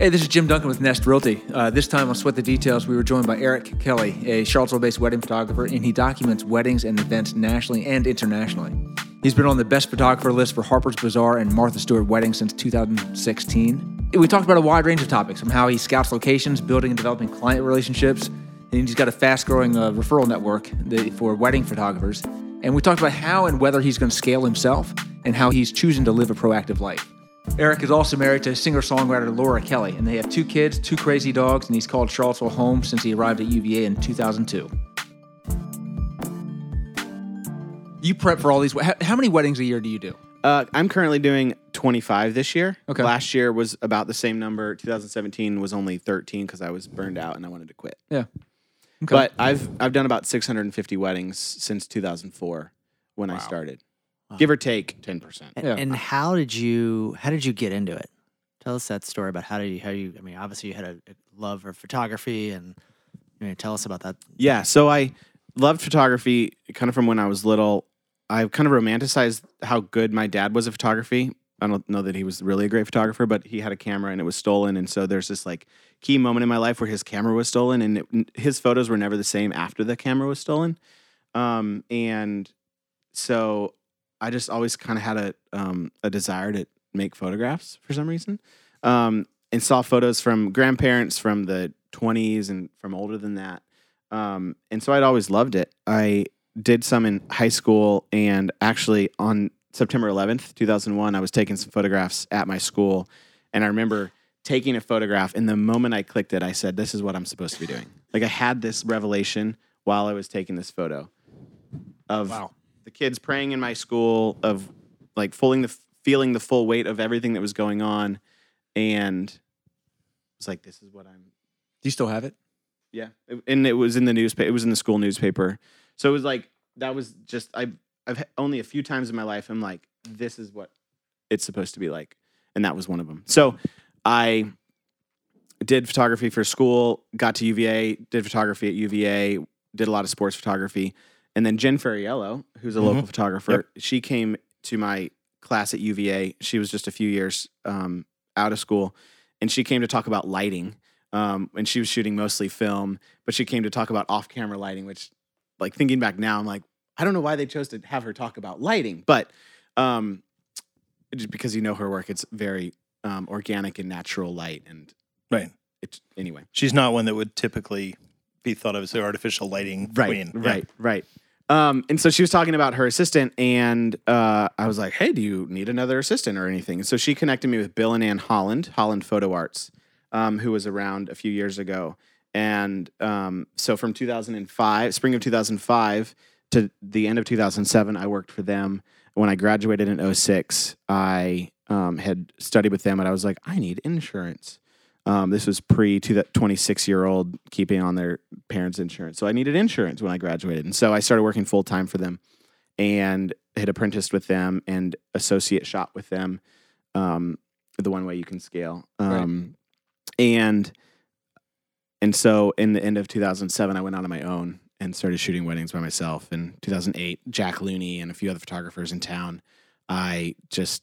Hey, this is Jim Duncan with Nest Realty. Uh, this time on Sweat the Details, we were joined by Eric Kelly, a Charlottesville based wedding photographer, and he documents weddings and events nationally and internationally. He's been on the best photographer list for Harper's Bazaar and Martha Stewart weddings since 2016. We talked about a wide range of topics from how he scouts locations, building and developing client relationships, and he's got a fast growing uh, referral network for wedding photographers. And we talked about how and whether he's going to scale himself and how he's choosing to live a proactive life. Eric is also married to singer songwriter Laura Kelly, and they have two kids, two crazy dogs, and he's called Charlottesville home since he arrived at UVA in 2002. You prep for all these. How, how many weddings a year do you do? Uh, I'm currently doing 25 this year. Okay. Last year was about the same number. 2017 was only 13 because I was burned out and I wanted to quit. Yeah. But I've I've done about 650 weddings since 2004 when I started, give or take 10 percent. And, Yeah. and how did you how did you get into it? Tell us that story about how did you how you I mean obviously you had a, a love for photography and you know, tell us about that. Yeah. So I loved photography kind of from when I was little. I kind of romanticized how good my dad was at photography. I don't know that he was really a great photographer, but he had a camera and it was stolen. And so there's this like key moment in my life where his camera was stolen and it, his photos were never the same after the camera was stolen. Um, and so I just always kind of had a, um, a desire to make photographs for some reason. Um, and saw photos from grandparents from the 20s and from older than that. Um, and so I'd always loved it. I did some in high school, and actually on September 11th, 2001, I was taking some photographs at my school, and I remember taking a photograph. And the moment I clicked it, I said, "This is what I'm supposed to be doing." Like I had this revelation while I was taking this photo of the kids praying in my school, of like feeling the feeling the full weight of everything that was going on, and it's like, "This is what I'm Do you still have it? yeah, It- and it was in the newspaper. It was in the school newspaper. So it was like that was just I. I've had- only a few times in my life I'm like, this is what it's supposed to be like, and that was one of them. So I did photography for school. Got to UVA. Did photography at UVA. Did a lot of sports photography, and then Jen Fariello, who's a local photographer, she came to my class at UVA. She was just a few years um, out of school, and she came to talk about lighting um, and she was shooting mostly film, but she came to talk about off-camera lighting, which, like thinking back now, I'm like, I don't know why they chose to have her talk about lighting, but um, just because you know her work, it's very um, organic and natural light, and Right. it's anyway. She's not one that would typically be thought of as the artificial lighting Right, queen. Yeah. right, right. Um, and so she was talking about her assistant, and uh, I was like, "Hey, do you need another assistant or anything?" And so she connected me with Bill and Ann Holland, Holland Photo Arts, um, who was around a few years ago. And um, so from 2005, spring of 2005 to the end of 2007, I worked for them. When I graduated in 06, I um, had studied with them, and I was like, "I need insurance." Um, this was pre to that 26 year old keeping on their parents' insurance. So I needed insurance when I graduated. And so I started working full time for them and had apprenticed with them and associate shop with them. Um, the one way you can scale. Um, And and so in the end of 2007, I went out on my own and started shooting weddings by myself. In 2008, Jack Looney and a few other photographers in town, I just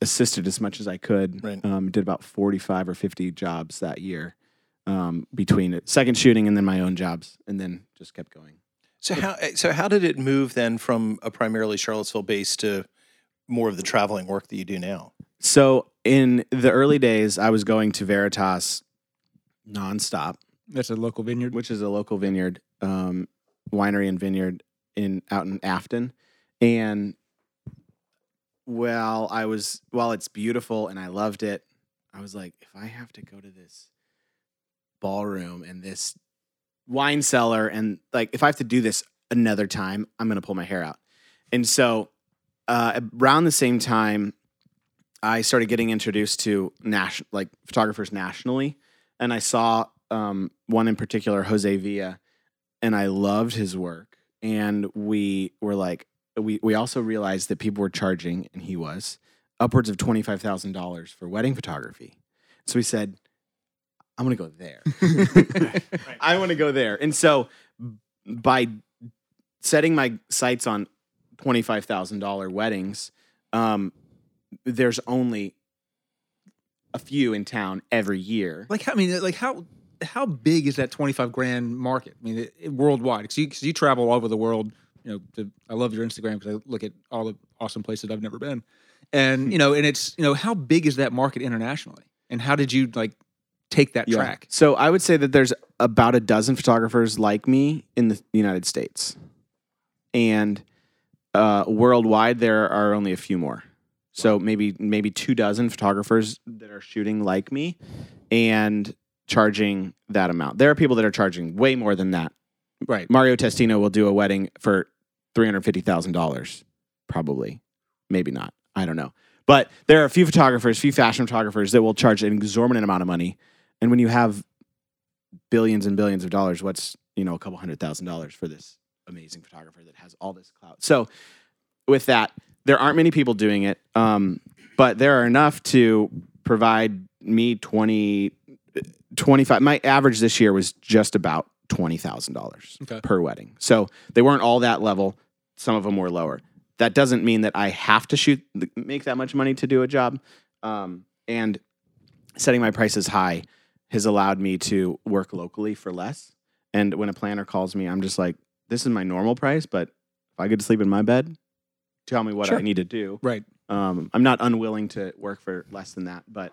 assisted as much as I could. Right. Um, did about 45 or 50 jobs that year um, between it, second shooting and then my own jobs, and then just kept going. So how so how did it move then from a primarily Charlottesville base to more of the traveling work that you do now? So in the early days, I was going to Veritas nonstop, That's a local vineyard. which is a local vineyard, um, winery and vineyard in out in Afton, and while I was while it's beautiful and I loved it, I was like, if I have to go to this ballroom and this wine cellar and like if I have to do this another time, I'm gonna pull my hair out. And so uh, around the same time, I started getting introduced to national like photographers nationally, and I saw um, one in particular, Jose Villa, and I loved his work. And we were like, we we also realized that people were charging, and he was upwards of twenty five thousand dollars for wedding photography. So we said, I'm gonna go there. I want to go there. And so by setting my sights on twenty five thousand dollar weddings, um, there's only a few in town every year. Like how I mean, like how how big is that twenty five grand market? I mean, it, it- worldwide because you, 'cause you travel all over the world. You know, to, I love your Instagram because I look at all the awesome places I've never been, and you know, and it's you know, how big is that market internationally, and how did you like take that Yeah. track? So I would say that there's about a dozen photographers like me in the United States, and uh, worldwide there are only a few more. So maybe maybe two dozen photographers that are shooting like me, and charging that amount. There are people that are charging way more than that. Right. Mario Testino will do a wedding for three hundred fifty thousand dollars, probably, maybe not. I don't know. But there are a few photographers, few fashion photographers that will charge an exorbitant amount of money. And when you have billions and billions of dollars, what's you know a couple hundred thousand dollars for this amazing photographer that has all this clout? So with that, there aren't many people doing it, um, but there are enough to provide me 20, 25. My average this year was just about twenty thousand dollars Okay. per wedding. So they weren't all that level. Some of them were lower. That doesn't mean that I have to shoot make that much money to do a job. Um, and setting my prices high has allowed me to work locally for less. And when a planner calls me, I'm just like, this is my normal price, but if I get to sleep in my bed, tell me what Sure. I need to do. Right. Um, I'm not unwilling to work for less than that, but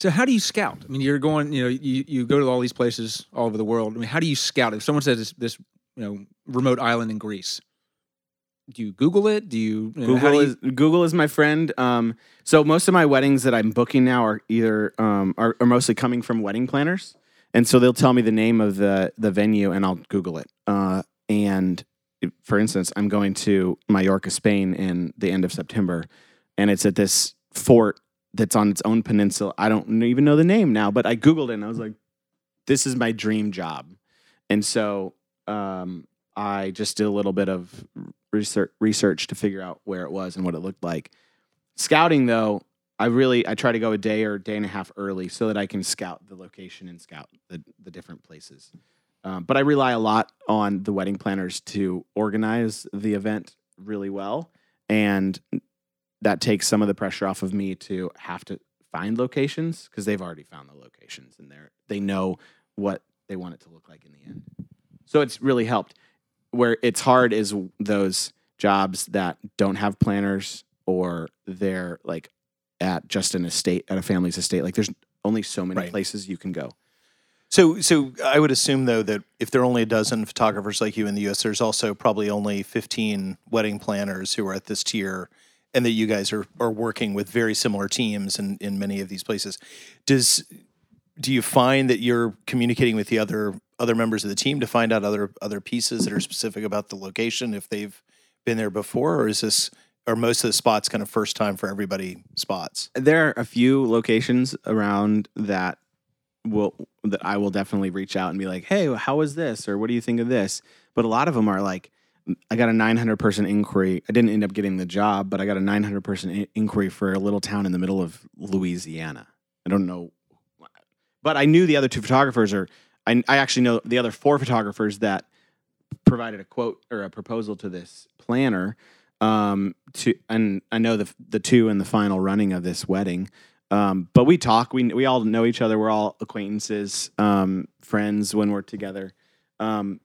So how do you scout? I mean, you're going, you know, you, you go to all these places all over the world. I mean, how do you scout? If someone says this, this you know, remote island in Greece, do you Google it? Do you, you know, how Google do you- is Google is my friend. Um, so most of my weddings that I'm booking now are either um, are, are mostly coming from wedding planners, and so they'll tell me the name of the the venue, and I'll Google it. Uh, and for instance, I'm going to Mallorca, Spain, in the end of September, and it's at this fort that's on its own peninsula. I don't even know the name now, but I Googled it, and I was like, "This is my dream job," and so um, I just did a little bit of research research to figure out where it was and what it looked like. Scouting though, I really I try to go a day or day and a half early so that I can scout the location and scout the the different places. Um, but I rely a lot on the wedding planners to organize the event really well, and that takes some of the pressure off of me to have to find locations because they've already found the locations and they're they know what they want it to look like in the end. So it's really helped where it's hard is those jobs that don't have planners or they're like at just an estate at a family's estate like there's only so many Right. places you can go So, so I would assume though that if there are only a dozen photographers like you in the U.S., there's also probably only 15 wedding planners who are at this tier, and that you guys are are working with very similar teams in in many of these places. Does do you find that you're communicating with the other other members of the team to find out other other pieces that are specific about the location if they've been there before, or is this are most of the spots kind of first time for everybody spots? there are a few locations around that will that I will definitely reach out and be like, "Hey, how was this?" or "What do you think of this?" But a lot of them are like, "I got a 900 person inquiry. I didn't end up getting the job, but I got a 900 person in- inquiry for a little town in the middle of Louisiana. I don't know, but I knew the other two photographers are. I, I actually know the other four photographers that provided a quote or a proposal to this planner um to and I know the the two in the final running of this wedding. Um but we talk we we all know each other we're all acquaintances um friends when we're together. Um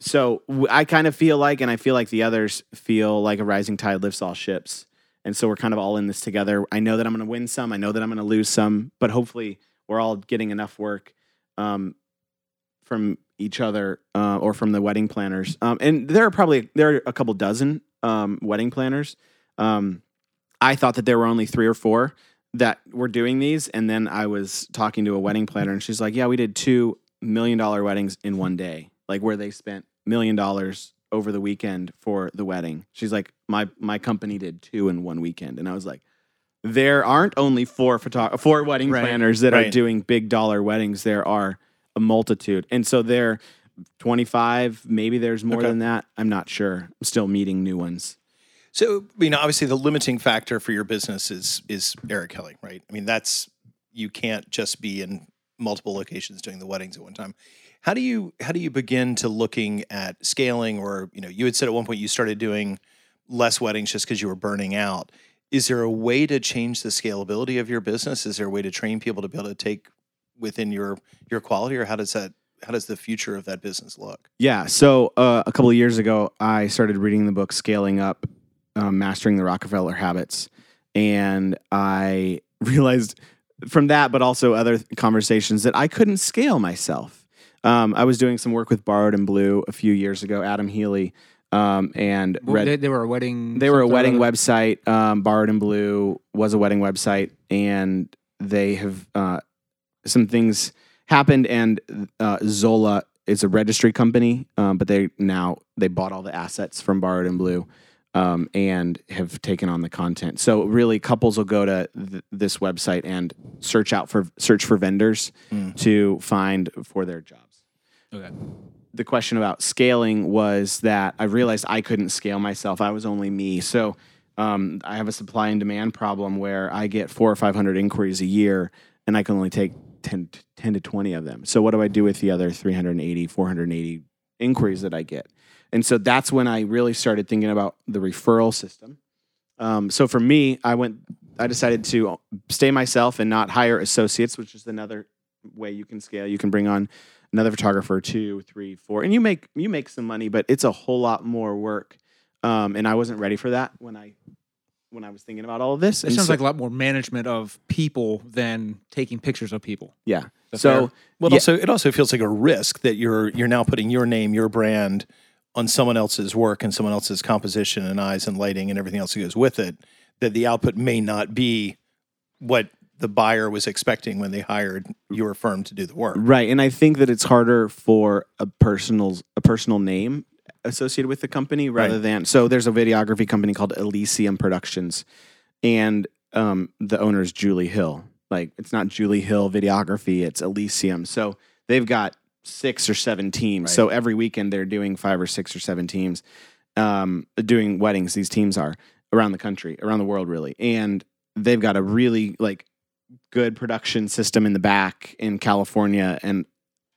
so I kind of feel like and I feel like the others feel like a rising tide lifts all ships. And so we're kind of all in this together. I know that I'm going to win some I know that I'm going to lose some but hopefully we're all getting enough work. Um from each other uh, or from the wedding planners. Um, and there are probably there are a couple dozen um, wedding planners. Um, I thought that there were only three or four that were doing these, and then I was talking to a wedding planner, and she's like, "Yeah, we did two million dollar weddings in one day, like where they spent million dollars over the weekend for the wedding." She's like, "My my company did two in one weekend," and I was like. There aren't only four photo- four wedding Right. planners that are doing big dollar weddings. There are a multitude. And so they're 25, maybe there's more Okay. than that. I'm not sure. I'm still meeting new ones. So, I mean, obviously, the limiting factor for your business is is Eric Kelly, right? I mean, that's you can't just be in multiple locations doing the weddings at one time. How do you how do you begin to looking at scaling? Or you know, you had said at one point you started doing less weddings just because you were burning out. is there a way to change the scalability of your business? Is there a way to train people to be able to take within your your quality, or how does that how does the future of that business look? Yeah. So uh, a couple of years ago, I started reading the book Scaling Up, um, Mastering the Rockefeller Habits. And I realized from that, but also other conversations, that I couldn't scale myself. Um, I was doing some work with Borrowed and Blue a few years ago, Adam Healy, um, and Well, read, they, they were a wedding. they were a wedding other? website. Um, Borrowed and Blue was a wedding website, and they have uh, some things happened. And uh, Zola is a registry company, um, but they now they bought all the assets from Borrowed and Blue, um, and have taken on the content. So really, couples will go to th- this website and search out for search for vendors to find for their jobs Okay. the question about scaling was that I realized I couldn't scale myself. I was only me. So um, I have a supply and demand problem where I get four or 500 inquiries a year and I can only take 10, to- 10 to 20 of them. So what do I do with the other 380, 480 inquiries that I get? And so that's when I really started thinking about the referral system. Um, so for me, I went, I decided to stay myself and not hire associates, which is another way you can scale. You can bring on another photographer, two, three, four, and you make you make some money, but it's a whole lot more work. Um, and I wasn't ready for that when I when I was thinking about all of this. It And sounds so- like a lot more management of people than taking pictures of people. yeah. So fair? Well, Yeah. also it also feels like a risk that you're you're now putting your name, your brand on someone else's work and someone else's composition and eyes and lighting and everything else that goes with it. That the output may not be what the buyer was expecting when they hired your firm to do the work. Right, and I think that it's harder for a personal a personal name associated with the company rather Right. than so. There's a videography company called Elysium Productions, and um, the owner is Julie Hill. Like it's not Julie Hill Videography; it's Elysium. So they've got six or seven teams. So every weekend they're doing five or six or seven teams, um, doing weddings. These teams are around the country, around the world, really, and they've got a really like good production system in the back in California and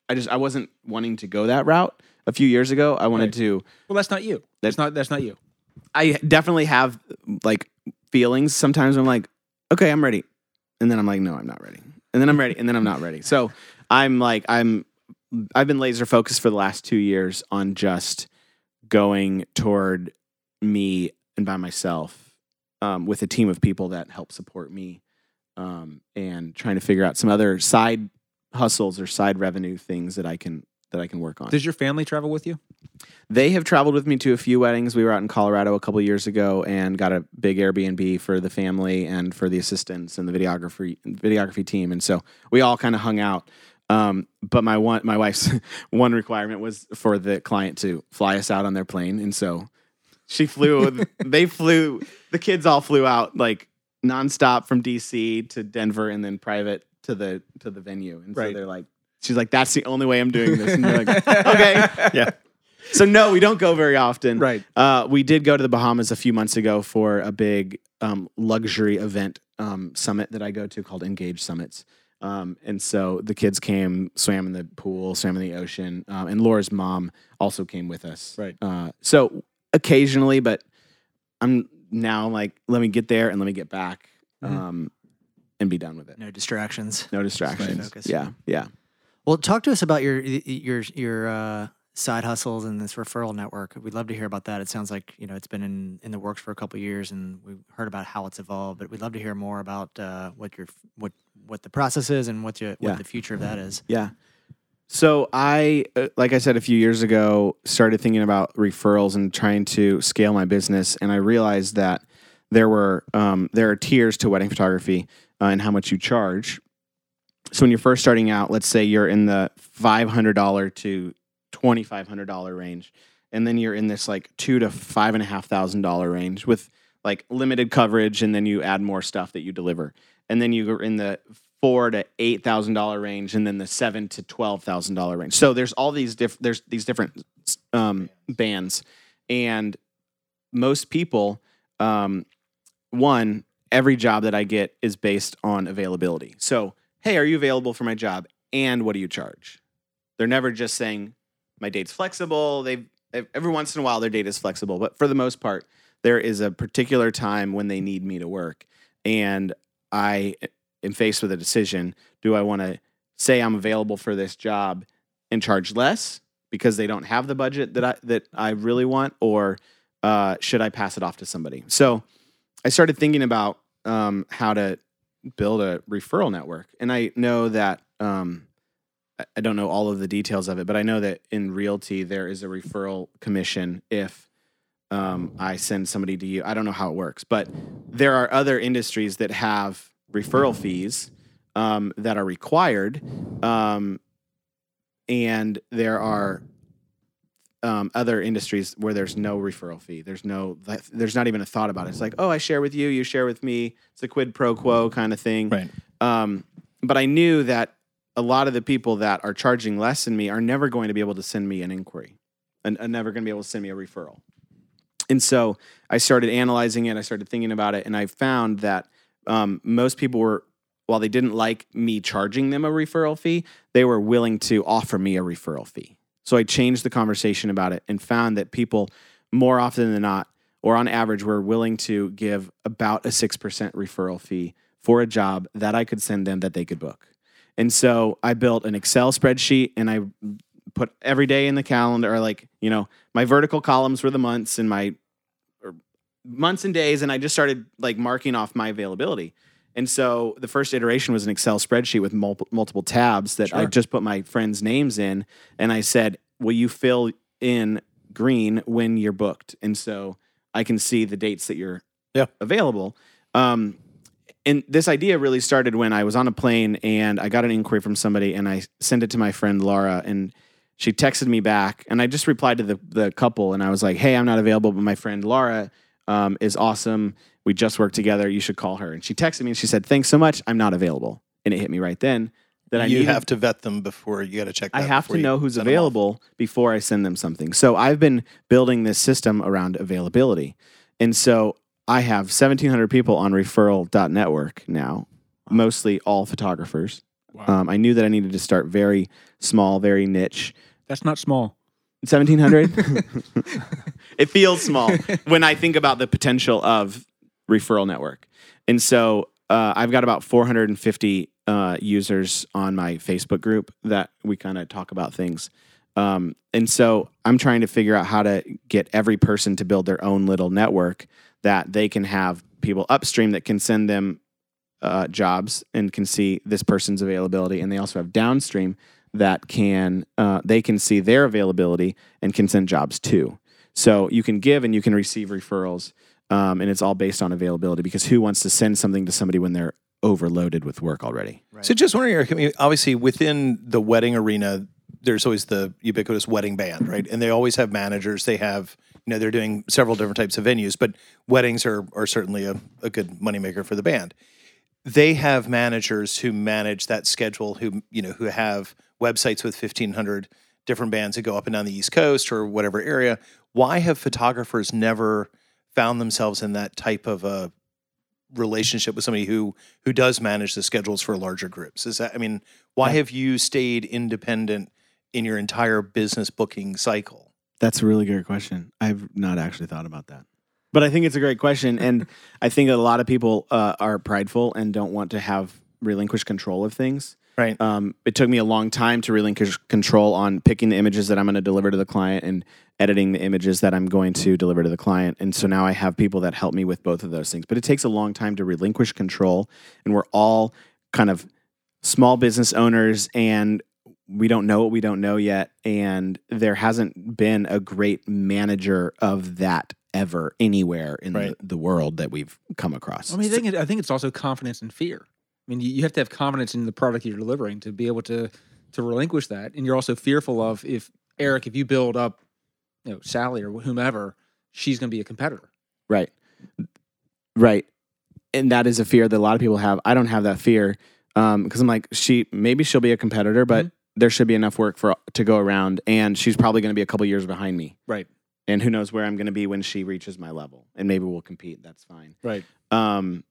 I just I wasn't wanting to go that route a few years ago. I wanted Right. to Well, that's not you. That's not. That's not you. I definitely have like feelings sometimes I'm like okay, I'm ready. And then I'm like no, I'm not ready. And then I'm ready and then I'm not ready. So I'm like I'm I've been laser focused for the last 2 years on just going toward me and by myself um, with a team of people that help support me um, and trying to figure out some other side hustles or side revenue things that I can that I can work on. Does your family travel with you? They have traveled with me to a few weddings. We were out in Colorado a couple years ago and got a big Airbnb for the family and for the assistants and the videography videography team. And so we all kind of hung out. Um, but my one my wife's one requirement was for the client to fly us out on their plane, and so she flew. they flew. The kids all flew out like nonstop from DC to Denver, and then private to the to the venue. And so Right. they're like, she's like, "That's the only way I'm doing this." And they're like, "Okay." Yeah. So no, we don't go very often. Right. Uh, we did go to the Bahamas a few months ago for a big um, luxury event um, summit that I go to called Engage Summits. Um, and so the kids came, swam in the pool, swam in the ocean, um, and Laura's mom also came with us. Right. Uh, so occasionally, but I'm now like, let me get there and let me get back, Mhm. um, and be done with it. No distractions. No distractions. focus. Yeah, yeah. Well, talk to us about your your your uh, side hustles and this referral network. We'd love to hear about that. It sounds like you know it's been in, in the works for a couple of years, and we've heard about how it's evolved. But we'd love to hear more about uh, what your what what the process is and what you, what Yeah. the future of that is. Yeah. So I, uh, like I said a few years ago, started thinking about referrals and trying to scale my business, and I realized that there were um, there are tiers to wedding photography uh, and how much you charge. So when you're first starting out, let's say you're in the five hundred dollar to twenty five hundred dollar range, and then you're in this like two to five and a half thousand dollar range with like limited coverage, and then you add more stuff that you deliver, and then you're in the four to eight thousand dollar range, and then the seven to twelve thousand dollar range. So there's all these there's these different um, bands, and most people, um, one every job that I get is based on availability. So hey, are you available for my job? And what do you charge? They're never just saying my date's flexible. They've, they've every once in a while their date is flexible, but for the most part, there is a particular time when they need me to work, and I am faced with a decision: Do I want to say I'm available for this job and charge less because they don't have the budget that I that I really want, or uh, should I pass it off to somebody? So I started thinking about um, how to build a referral network, and I know that um, I- don't know all of the details of it, but I know that in realty there is a referral commission if um, I send somebody to you. I don't know how it works, but there are other industries that have referral fees um, that are required, um, and there are um, other industries where there's no referral fee. There's no, there's not even a thought about it. It's like, oh, I share with you, you share with me. It's a quid pro quo kind of thing. Right. Um, but I knew that a lot of the people that are charging less than me are never going to be able to send me an inquiry and are never going to be able to send me a referral. And so I started analyzing it. I started thinking about it, and I found that um, most people were, while they didn't like me charging them a referral fee, they were willing to offer me a referral fee. So I changed the conversation about it and found that people, more often than not, or on average, were willing to give about a 6% referral fee for a job that I could send them that they could book. And so I built an Excel spreadsheet and I put every day in the calendar, like, you know, my vertical columns were the months and my months and days. And I just started like marking off my availability. And so the first iteration was an Excel spreadsheet with multiple, multiple tabs that I just put my friends' names in. And I said, Will you fill in green when you're booked? And so I can see the dates that you're Yeah. available. Um, and this idea really started when I was on a plane and I got an inquiry from somebody and I sent it to my friend Laura and she texted me back and I just replied to the the couple and I was like, "Hey, I'm not available, but my friend Laura um, is awesome. We just worked together. You should call her." And she texted me and she said, "Thanks so much. I'm not available." And it hit me right then that I you needed- have to vet them before you got to check. I have to know who's send them off. available before I send them something. So I've been building this system around availability. And so I have 1,700 people on referral.network now, mostly all photographers. Um, I knew that I needed to start very small, very niche. That's not small. 1,700? it feels small when I think about the potential of referral network. And so uh, I've got about 450 uh, users on my Facebook group that we kind of talk about things. Um, and so I'm trying to figure out how to get every person to build their own little network that they can have people upstream that can send them uh, jobs and can see this person's availability, and they also have downstream that can uh, they can see their availability and can send jobs too. So you can give and you can receive referrals, um, and it's all based on availability. Because who wants to send something to somebody when they're overloaded with work already? So just wondering, Eric, I mean, obviously within the wedding arena, there's always the ubiquitous wedding band, right? And they always have managers. They have, you know, they're doing several different types of venues, but weddings are are certainly a, a good moneymaker for the band. They have managers who manage that schedule, who you know, who have websites with fifteen hundred different bands that go up and down the East Coast or whatever area. Why have photographers never found themselves in that type of a relationship with somebody who who does manage the schedules for larger groups is that i mean why have you stayed independent in your entire business booking cycle That's a really good question. I've not actually thought about that. But I think it's a great question. And I think that a lot of people uh, are prideful and don't want to have relinquish control of things. Right Um, it took me a long time to relinquish control on picking the images that I'm going to deliver to the client and editing the images that I'm going to deliver to the client. And so now I have people that help me with both of those things. But it takes a long time to relinquish control. And we're all kind of small business owners and we don't know what we don't know yet. And there hasn't been a great manager of that ever anywhere in Right. the, the world that we've come across. I mean, I think, it, I think it's also confidence and fear. I mean, you, you have to have confidence in the product you're delivering to be able to to relinquish that, and you're also fearful of if Eric, if you build up, you know, Sally or whomever, she's going to be a competitor. Right. Right. And that is a fear that a lot of people have. I don't have that fear because I'm like, she maybe she'll be a competitor, but there should be enough work for to go around, and she's probably going to be a couple years behind me. Right. And who knows where I'm going to be when she reaches my level, and maybe we'll compete. That's fine. Right. Um,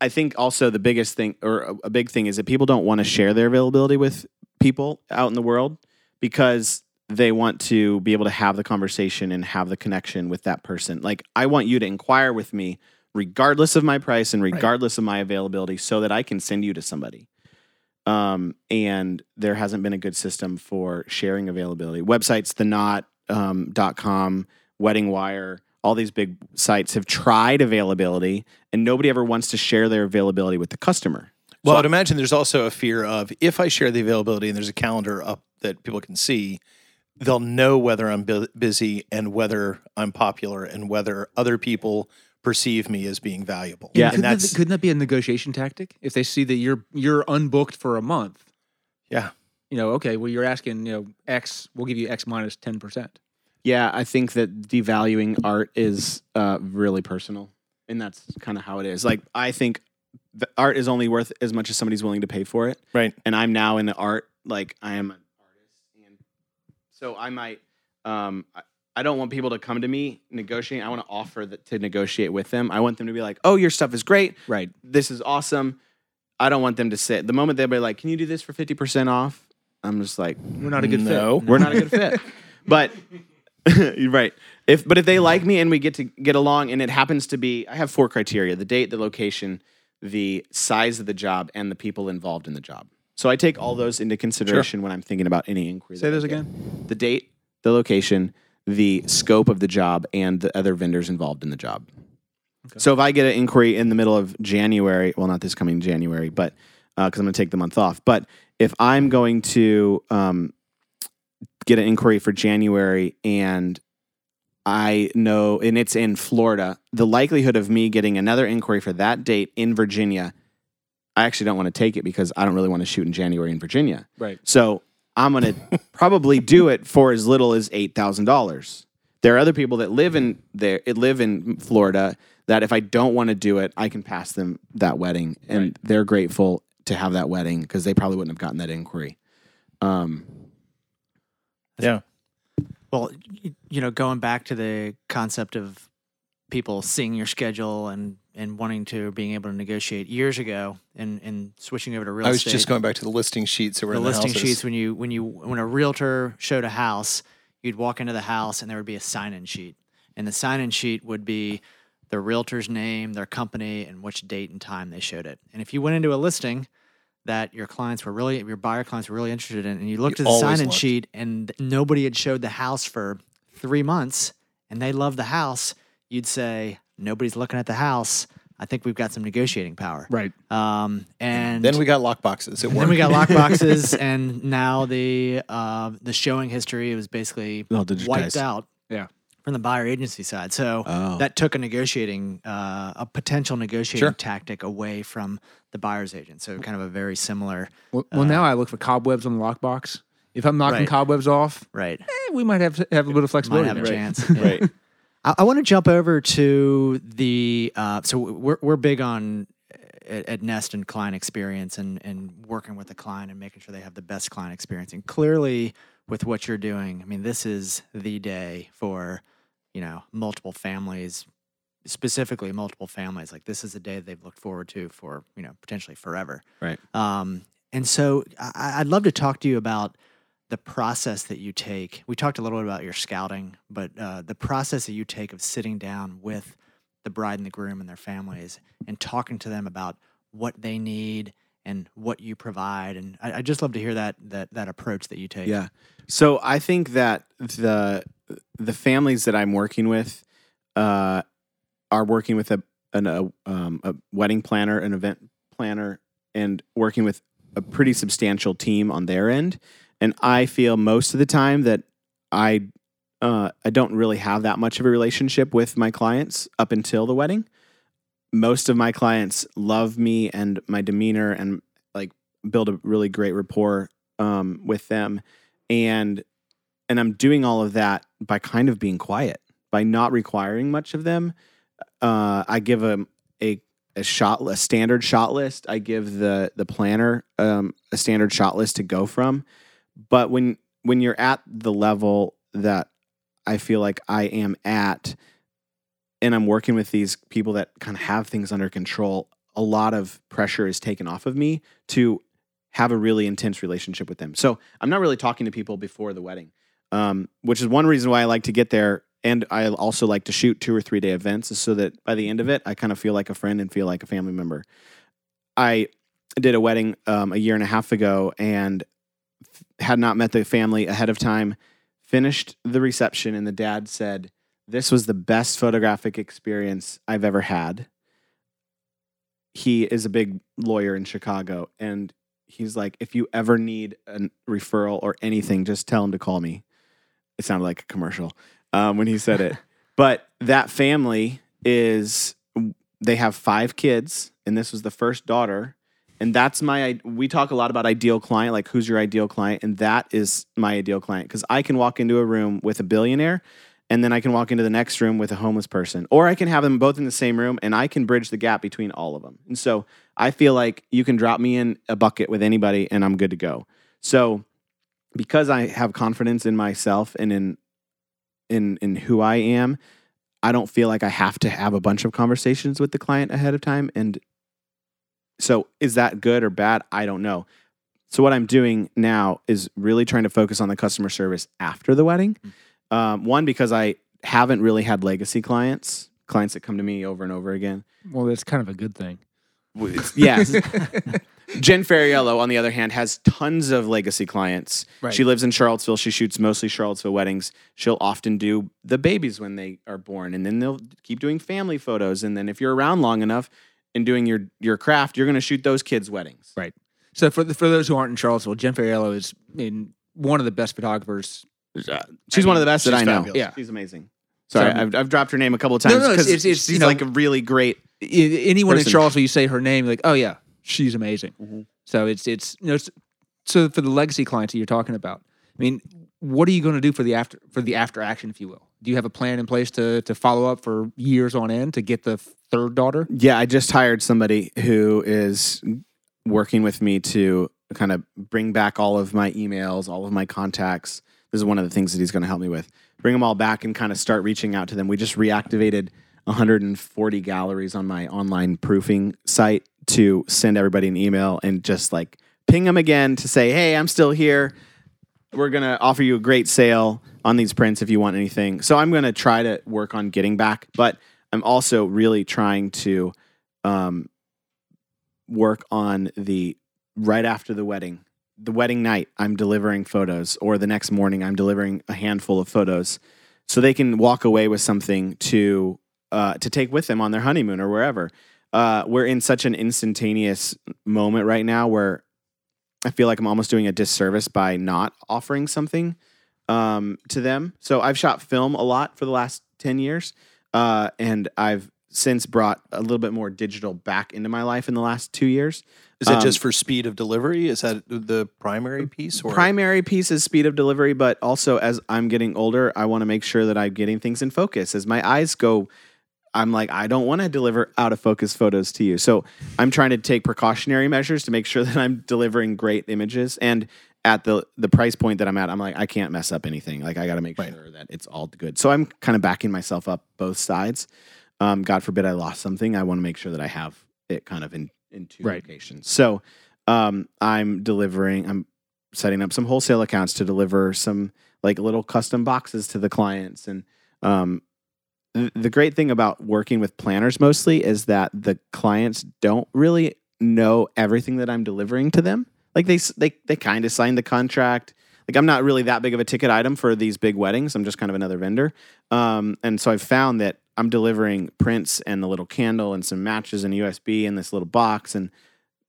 I think also the biggest thing, or a, big thing, is that people don't want to share their availability with people out in the world because they want to be able to have the conversation and have the connection with that person. Like I want you to inquire with me regardless of my price and regardless of my availability so that I can send you to somebody. Um, and there hasn't been a good system for sharing availability. Websites, the knot, um, dot com, wedding wire, all these big sites have tried availability and nobody ever wants to share their availability with the customer. Well, I'd imagine there's also a fear of if I share the availability and there's a calendar up that people can see, they'll know whether I'm bu- busy and whether I'm popular and whether other people perceive me as being valuable. Yeah. and couldn't, that's that, couldn't that be a negotiation tactic if they see that you're you're unbooked for a month? yeah. You know, okay, well, you're asking, you know, X, we'll give you X minus ten percent. Yeah, I think that devaluing art is uh, really personal, and that's kind of how it is. Like, I think the art is only worth as much as somebody's willing to pay for it. Right. And I'm now in the art, like I am an artist, and so I might. Um, I, I don't want people to come to me negotiating. I want to offer that to negotiate with them. I want them to be like, "Oh, your stuff is great. Right. This is awesome." I don't want them to sit. The moment they'll be like, "Can you do this for fifty percent off?" I'm just like, We're not a good No. fit. we're not a good fit. But right. If but if they like me and we get to get along and it happens to be I have four criteria: the date, the location, the size of the job, and the people involved in the job. So I take all those into consideration when I'm thinking about any inquiry. Say those again. The date, the location, the scope of the job, and the other vendors involved in the job. So if I get an inquiry in the middle of January, well, not this coming January, but because I'm going to take the month off, but if I'm going to um, get an inquiry for January and I know, and it's in Florida, the likelihood of me getting another inquiry for that date in Virginia, I actually don't want to take it because I don't really want to shoot in January in Virginia. Right. So I'm going to probably do it for as little as eight thousand dollars. There are other people that live in there, live in Florida, that if I don't want to do it, I can pass them that wedding, and Right. they're grateful to have that wedding because they probably wouldn't have gotten that inquiry. Um, Yeah. Well, you know, going back to the concept of people seeing your schedule and and wanting to being able to negotiate years ago and and switching over to real estate. I was estate. just going back to the listing sheets that were the in the listing houses. sheets when you when you when a realtor showed a house, you'd walk into the house and there would be a sign-in sheet, and the sign-in sheet would be the realtor's name, their company, and which date and time they showed it. And if you went into a listing that your clients were really your buyer clients were really interested in, and you looked You at the always sign-in sheet and nobody had showed the house for three months, and they loved the house, you'd say nobody's looking at the house. I think we've got some negotiating power. Right. Um, and Then we got lock boxes. It then we got worked. lock boxes, and now the uh, the showing history was basically All wiped out. Yeah. From the buyer agency side, so Oh. that took a negotiating, uh, a potential negotiating Sure. tactic away from the buyer's agent. So kind of a very similar, Well, well now I look for cobwebs on the lockbox. If I'm knocking Right. cobwebs off, right? eh, we might have have a little of flexibility. have a there. chance. Yeah. right. I, I want to jump over to the uh, so we're we're big on at, at Nest and client experience and and working with the client and making sure they have the best client experience. And clearly, with what you're doing, I mean, this is the day for you know multiple families, specifically multiple families. Like this is a day they've looked forward to for you know potentially forever. Right. Um, and so I, I'd love to talk to you about the process that you take. We talked a little bit about your scouting, but uh, the process that you take of sitting down with the bride and the groom and their families and talking to them about what they need and what you provide. And I, I just love to hear that that that approach that you take. Yeah. So I think that the the families that I'm working with uh, are working with a an, a, um, a wedding planner, an event planner, and working with a pretty substantial team on their end. And I feel most of the time that I uh, I don't really have that much of a relationship with my clients up until the wedding. Most of my clients love me and my demeanor and like build a really great rapport um, with them and and I'm doing all of that by kind of being quiet, by not requiring much of them. Uh, I give them a a shot a standard shot list. I give the the planner um, a standard shot list to go from. But when when you're at the level that I feel like I am at, and I'm working with these people that kind of have things under control, a lot of pressure is taken off of me to have a really intense relationship with them. So I'm not really talking to people before the wedding. um, which is one reason why I like to get there. And I also like to shoot two or three day events, so that by the end of it, I kind of feel like a friend and feel like a family member. I did a wedding um, a year and a half ago and had not met the family ahead of time. Finished the reception, and the dad said, This was the best photographic experience I've ever had. He is a big lawyer in Chicago, and he's like, If you ever need a referral or anything, just tell him to call me. It sounded like a commercial um, when he said it. but that family is, they have five kids, and this was the first daughter and that's my we talk a lot about ideal client like who's your ideal client and that is my ideal client because i can walk into a room with a billionaire and then i can walk into the next room with a homeless person or i can have them both in the same room and i can bridge the gap between all of them and so i feel like you can drop me in a bucket with anybody and i'm good to go so because i have confidence in myself and in in in who i am i don't feel like i have to have a bunch of conversations with the client ahead of time and so is that good or bad? I don't know. So what I'm doing now is really trying to focus on the customer service after the wedding. Mm. Um, one because I haven't really had legacy clients, clients that come to me over and over again. Well, that's kind of a good thing. Yes. Jen Fariello, on the other hand, has tons of legacy clients. Right. She lives in Charlottesville. She shoots mostly Charlottesville weddings. She'll often do the babies when they are born, and then they'll keep doing family photos. And then if you're around long enough and doing your your craft, you're going to shoot those kids' weddings. Right. So for the, for those who aren't in Charlottesville, Jen Fariello is in one of the best photographers. She's one of the best that I know. fabulous. Yeah. she's amazing. Sorry, So- I've, I've dropped her name a couple of times no, it's- it's- it's, she's know- like a really great. I- Anyone in Person. Charlottesville, you say her name, like, oh yeah, she's amazing. Mhm. So it's it's you know, it's, so for the legacy clients that you're talking about, I mean, what are you going to do for the after for the after action, if you will? Do you have a plan in place to to follow up for years on end to get the third daughter? Yeah, I just hired somebody who is working with me to kind of bring back all of my emails, all of my contacts. This is one of the things that he's going to help me with. Bring them all back and kind of start reaching out to them. We just reactivated 140 galleries on my online proofing site to send everybody an email and just like ping them again to say, "Hey, I'm still here. We're going to offer you a great sale on these prints if you want anything." So I'm going to try to work on getting back, but I'm also really trying to um, work on the right after the wedding, the wedding night. I'm delivering photos, or the next morning, I'm delivering a handful of photos, so they can walk away with something to uh, to take with them on their honeymoon or wherever. Uh, we're in such an instantaneous moment right now where I feel like I'm almost doing a disservice by not offering something um, to them. So I've shot film a lot for the last 10 years. Uh, and I've since brought a little bit more digital back into my life in the last two years. Is that Um, just for speed of delivery? Is that the primary piece? Or Primary piece is speed of delivery, but also as I'm getting older, I want to make sure that I'm getting things in focus. As my eyes go, I'm like, I don't want to deliver out of focus photos to you. So I'm trying to take precautionary measures to make sure that I'm delivering great images. And at the the price point that I'm at, I'm like, I can't mess up anything. Like I got to make Right. sure that it's all good. So I'm kind of backing myself up both sides. Um, God forbid I lost something. I want to make sure that I have it kind of in in two Right. locations. So um, I'm delivering. I'm setting up some wholesale accounts to deliver some like little custom boxes to the clients. And um, th- the great thing about working with planners mostly is that the clients don't really know everything that I'm delivering to them. Like they they they kind of signed the contract. Like I'm not really that big of a ticket item for these big weddings. I'm just kind of another vendor. Um, and so I've found that I'm delivering prints and a little candle and some matches and USB in this little box and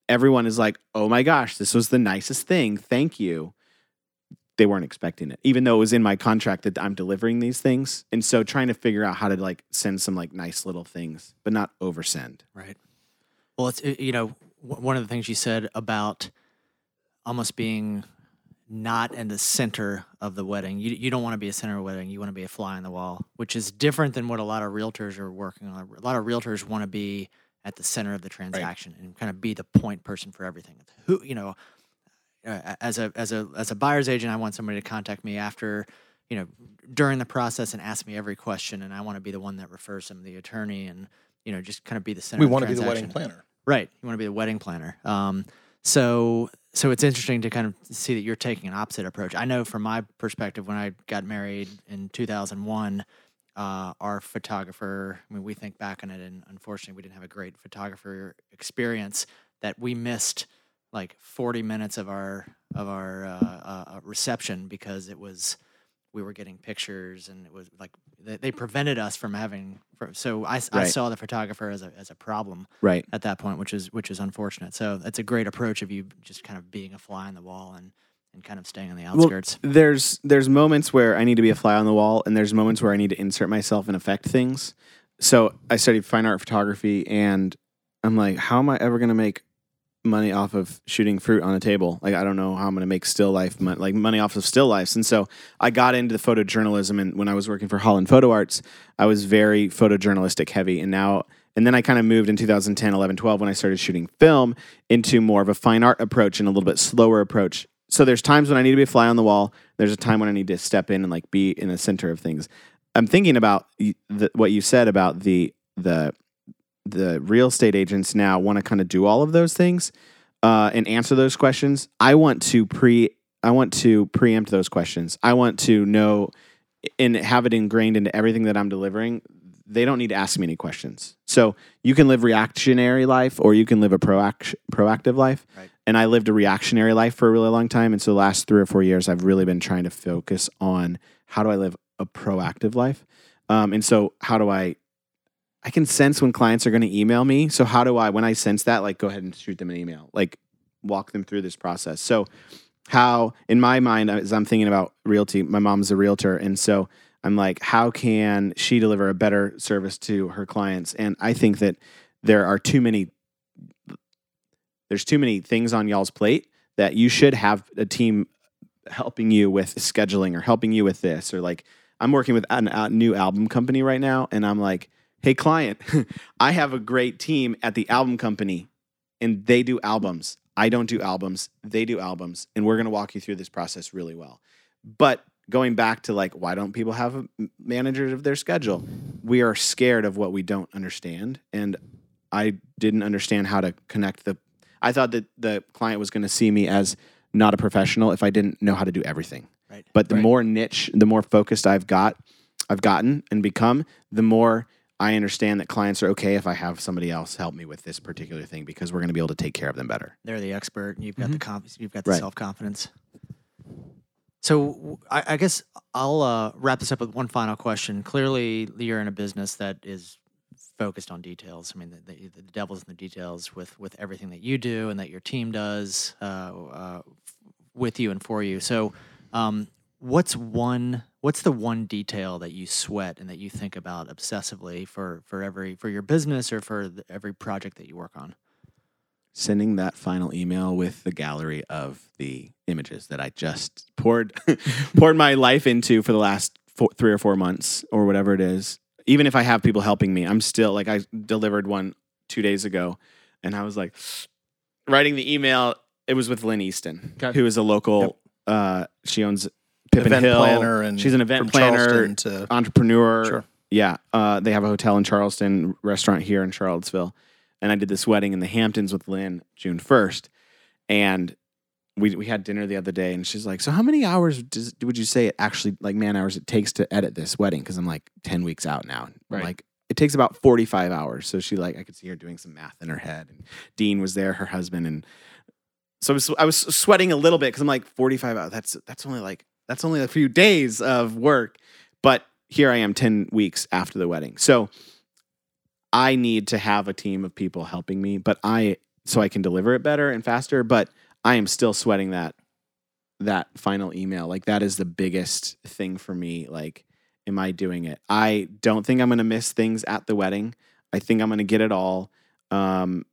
everyone is like, "Oh my gosh, this was the nicest thing. Thank you." They weren't expecting it, even though it was in my contract that I'm delivering these things. And so, trying to figure out how to like send some like nice little things, but not oversend. Right. Well, it's you know one of the things you said about almost being not in the center of the wedding. You you don't want to be a center of the wedding. You want to be a fly on the wall, which is different than what a lot of realtors are working on. A lot of realtors want to be at the center of the transaction and kind of be the point person for everything. Who you know, uh, as a as a as a buyer's agent, I want somebody to contact me after you know during the process and ask me every question, and I want to be the one that refers them to the attorney and you know just kind of be the center. we of want to be the wedding planner. Right. You want to be the wedding planner. Um, so so it's interesting to kind of see that you're taking an opposite approach. I know from my perspective, when I got married in 2001, uh, our photographer, I mean, we think back on it, and unfortunately, we didn't have a great photographer experience. That we missed like 40 minutes of our of our uh, uh, reception because it was we were getting pictures and it was like they, they prevented us from having so I, I saw the photographer as a as a problem Right. at that point, which is which is unfortunate. So that's a great approach of you just kind of being a fly on the wall and and kind of staying on the Well, outskirts. there's there's moments where I need to be a fly on the wall, and there's moments where I need to insert myself and affect things. So I studied fine art photography, and I'm like, how am I ever going to make money off of shooting fruit on a table? Like, I don't know how I'm going to make still life, mon- like money off of still lifes. And so I got into the photojournalism, and when I was working for Holland Photo Arts, I was very photojournalistic heavy, and now. And then I kind of moved in 2010, 11, 12 when I started shooting film into more of a fine art approach and a little bit slower approach. So there's times when I need to be a fly on the wall. There's a time when I need to step in and like be in the center of things. I'm thinking about the, what you said about the the the real estate agents now want to kind of do all of those things uh, and answer those questions. I want to pre I want to preempt those questions. I want to know and have it ingrained into everything that I'm delivering. They don't need to ask me any questions. So you can live reactionary life or you can live a proact- proactive life. Right. And I lived a reactionary life for a really long time. And so the last three or four years, I've really been trying to focus on how do I live a proactive life. Um, and so how do I I can sense when clients are going to email me. So how do I when I sense that like go ahead and shoot them an email. Like walk them through this process. So how in my mind as I'm thinking about realty, my mom's a realtor and so I'm like how can she deliver a better service to her clients? And I think that there are too many there's too many things on y'all's plate that you should have a team helping you with scheduling or helping you with this or like I'm working with an- a new album company right now and I'm like hey client I have a great team at the album company and they do albums I don't do albums they do albums and we're going to walk you through this process really well but going back to like why don't people have managers of their schedule we are scared of what we don't understand and I didn't understand how to connect the I thought that the client was going to see me as not a professional if I didn't know how to do everything. Right. But the Right. more niche, the more focused I've got, I've gotten and become, the more I understand that clients are okay if I have somebody else help me with this particular thing because we're going to be able to take care of them better. They're the expert, and you've got the conf- you've got the Right. self confidence. So I guess I'll uh, wrap this up with one final question. Clearly, you're in a business that is focused on details. I mean, the, the, the devil's in the details with with everything that you do and that your team does uh, uh, with you and for you. So, um, what's one? What's the one detail that you sweat and that you think about obsessively for for every for your business or for the, every project that you work on? Sending that final email with the gallery of the images that I just poured poured my life into for the last four, three or four months or whatever it is. Even if I have people helping me, I'm still like I delivered one two days ago, and I was like writing the email. It was with Lynn Easton, Okay. who is a local. Uh, she owns Pippin event Hill. planner and she's an event from planner, Charleston to entrepreneur. Sure. Yeah, uh, they have a hotel in Charleston, restaurant here in Charlottesville, and I did this wedding in the Hamptons with Lynn June first, and we we had dinner the other day, and she's like, "So how many hours does, would you say it actually like man hours it takes to edit this wedding?" Because I'm like ten weeks out now. I'm Right. like it takes about 45 hours. So she like I could see her doing some math in her head, and Dean was there, her husband, and so I was, I was sweating a little bit because I'm like 45 hours. That's that's only like that's only a few days of work, but here I am 10 weeks after the wedding. So I need to have a team of people helping me, but I so I can deliver it better and faster, but I am still sweating that that final email. Like that is the biggest thing for me like am I doing it? I don't think I'm going to miss things at the wedding. I think I'm going to get it all. Um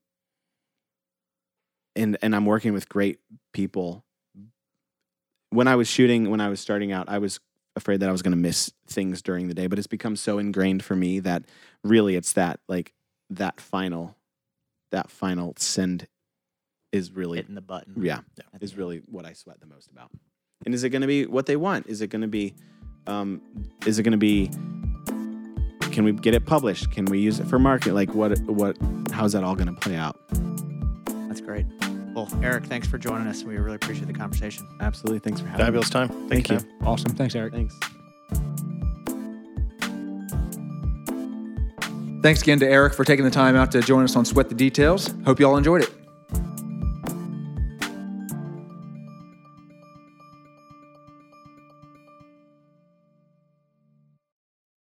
and and I'm working with great people. When I was shooting, when I was starting out, I was afraid that I was going to miss things during the day, but it's become so ingrained for me that really it's that like that final that final send is really Hitting the button. yeah, at is really what I sweat the most about. And is it going to be what they want? Is it going to be um is it going to be can we get it published? Can we use it for market? Like what what how's that all going to play out? That's great. Well, Eric, thanks for joining us. We really appreciate the conversation. Absolutely. Thanks for having Fabulous time. me. Thank you. man. Awesome. Thanks, Eric. Thanks. Thanks again to Eric for taking the time out to join us on Sweat the Details. Hope you all enjoyed it.